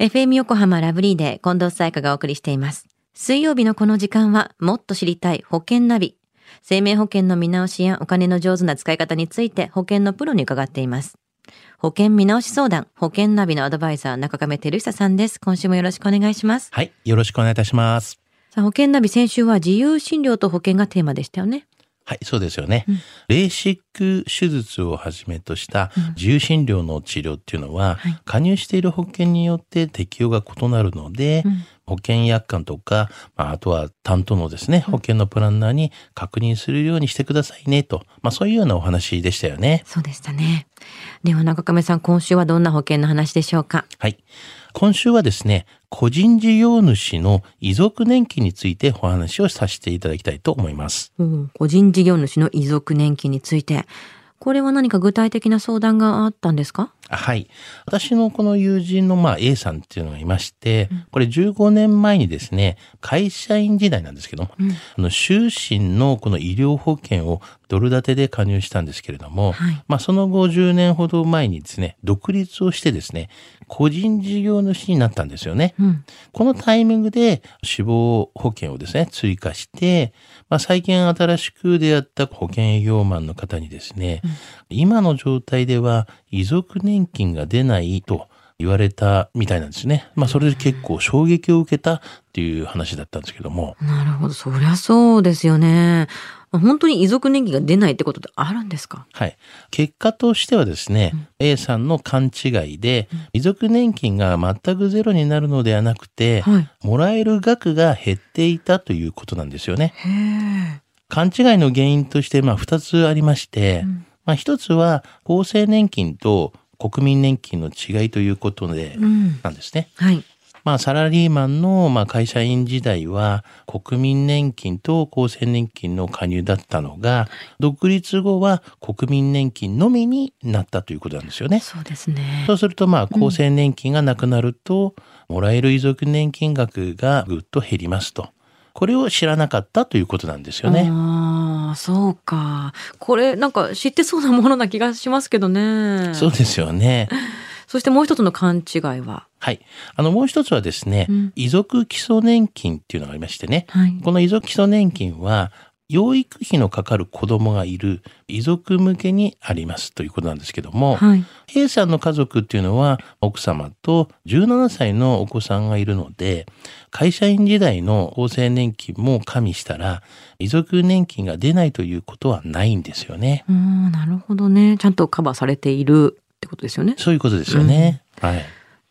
FM 横浜ラブリーで近藤沙耶香がお送りしています。水曜日のこの時間は、もっと知りたい保険ナビ。生命保険の見直しやお金の上手な使い方について保険のプロに伺っています。保険見直し相談、保険ナビのアドバイザー、中亀照久さんです。今週もよろしくお願いします。はい。よろしくお願いいたします。さあ、保険ナビ先週は自由診療と保険がテーマでしたよね。はい、そうですよね。うんレーシック手術をはじめとした自由診療の治療っていうのは、はい加入している保険によって適用が異なるので、うん保険約款とか、まあ、あとは担当のですね、保険のプランナーに確認するようにしてくださいねと、まあ、そういうようなお話でしたよね。そうでしたね。では中亀さん、今週はどんな保険の話でしょうか？はい。今週はですね、個人事業主の遺族年金についてお話をさせていただきたいと思います。うん個人事業主の遺族年金について、これは何か具体的な相談があったんですか？はい。私のこの友人のまあ A さんっていうのがいまして、これ15年前にですね、会社員時代なんですけども、うんあの終身のこの医療保険をドル建てで加入したんですけれども、はいまあその後10年ほど前にですね、独立をしてですね、個人事業主になったんですよね。うん。このタイミングで死亡保険をですね、追加して、まあ、最近新しく出会った保険営業マンの方にですね、今の状態では遺族年金が出ないと言われたみたいなんですね。まあ、それで結構衝撃を受けたっていう話だったんですけども、なるほど。そりゃそうですよね。本当に遺族年金が出ないってことってあるんですか？はい。結果としてはですね、A さんの勘違いで、遺族年金が全くゼロになるのではなくて、はい。もらえる額が減っていたということなんですよね。勘違いの原因として、まあ、二つありまして、んまあ、一つは、厚生年金と国民年金の違いということで、うん。なんですね。はい。まあ、サラリーマンの、まあ、会社員時代は、国民年金と厚生年金の加入だったのが、独立後は国民年金のみになったということなんですよね。そうですねそ。うすると、まあ、厚生年金がなくなると、もらえる遺族年金額がぐっと減りますと。これを知らなかったということなんですよね。ああ、そうか。これ、なんか知ってそうなものな気がしますけどね。そうですよね。そしてもう一つの勘違いは？はい。あの、もう一つはですね、うん遺族基礎年金っていうのがありましてね、はい。この遺族基礎年金は、養育費のかかる子供がいる遺族向けにありますということなんですけども、はい。A さんの家族っていうのは奥様と17歳のお子さんがいるので、会社員時代の厚生年金も加味したら、遺族年金が出ないということはないんですよね。うん、なるほどね。ちゃんとカバーされているってことですよね。そういうことですよね。はい。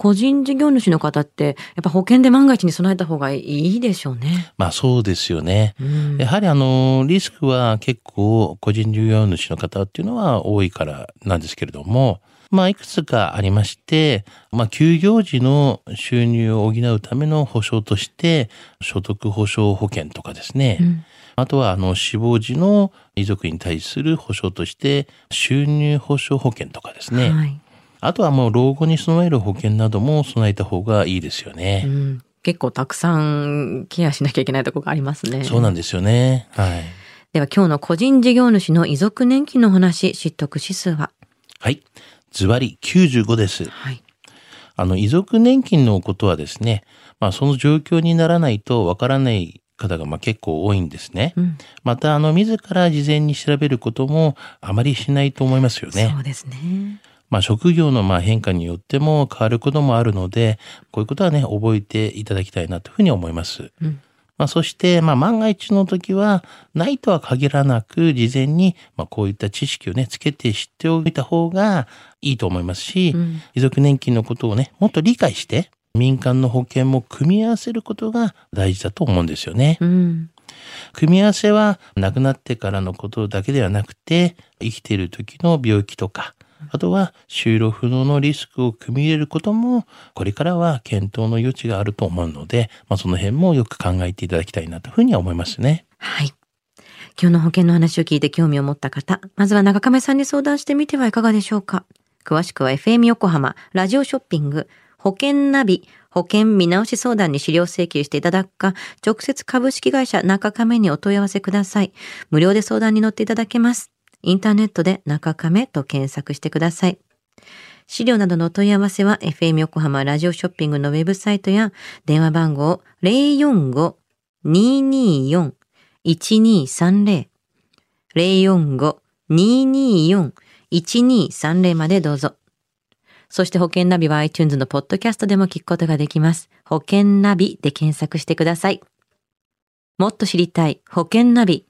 個人事業主の方って、やっぱ保険で万が一に備えた方がいいでしょうね。まあそうですよね。うんやはりあの、リスクは結構個人事業主の方っていうのは多いからなんですけれども、まあいくつかありまして、まあ休業時の収入を補うための保障として、所得保障保険とかですね、うんあとはあの死亡時の遺族に対する保障として、収入保障保険とかですね、はい。あとはもう老後に備える保険なども備えた方がいいですよね。うん結構たくさんケアしなきゃいけないところがありますね。そうなんですよね。はい。では今日の個人事業主の遺族年金のお話、知得指数は？はい。ズバリ95です。はい。あの、遺族年金のことはですね、まあその状況にならないとわからない方がまあ結構多いんですね。うん。また、あの、自ら事前に調べることもあまりしないと思いますよね。そうですね。まあ職業のまあ変化によっても変わることもあるので、こういうことはね、覚えていただきたいなというふうに思います。うん。まあそして、まあ万が一の時は、ないとは限らなく、事前に、まあこういった知識をね、つけて知っておいた方がいいと思いますし、うん遺族年金のことをね、もっと理解して、民間の保険も組み合わせることが大事だと思うんですよね。うん。組み合わせは亡くなってからのことだけではなくて、生きている時の病気とか、あとは就労不能のリスクを組み入れることも、これからは検討の余地があると思うので、まあ、その辺もよく考えていただきたいなというふうには思いますね。はい。今日の保険の話を聞いて興味を持った方、まずは中亀さんに相談してみてはいかがでしょうか。詳しくは FM 横浜、ラジオショッピング、保険ナビ、保険見直し相談に資料請求していただくか、直接株式会社中亀にお問い合わせください。無料で相談に乗っていただけます。インターネットで中亀と検索してください。資料などの問い合わせは FM 横浜ラジオショッピングのウェブサイトや電話番号045-224-1230 045-224-1230までどうぞ。そして保険ナビは iTunes のポッドキャストでも聞くことができます。保険ナビで検索してください。もっと知りたい保険ナビ。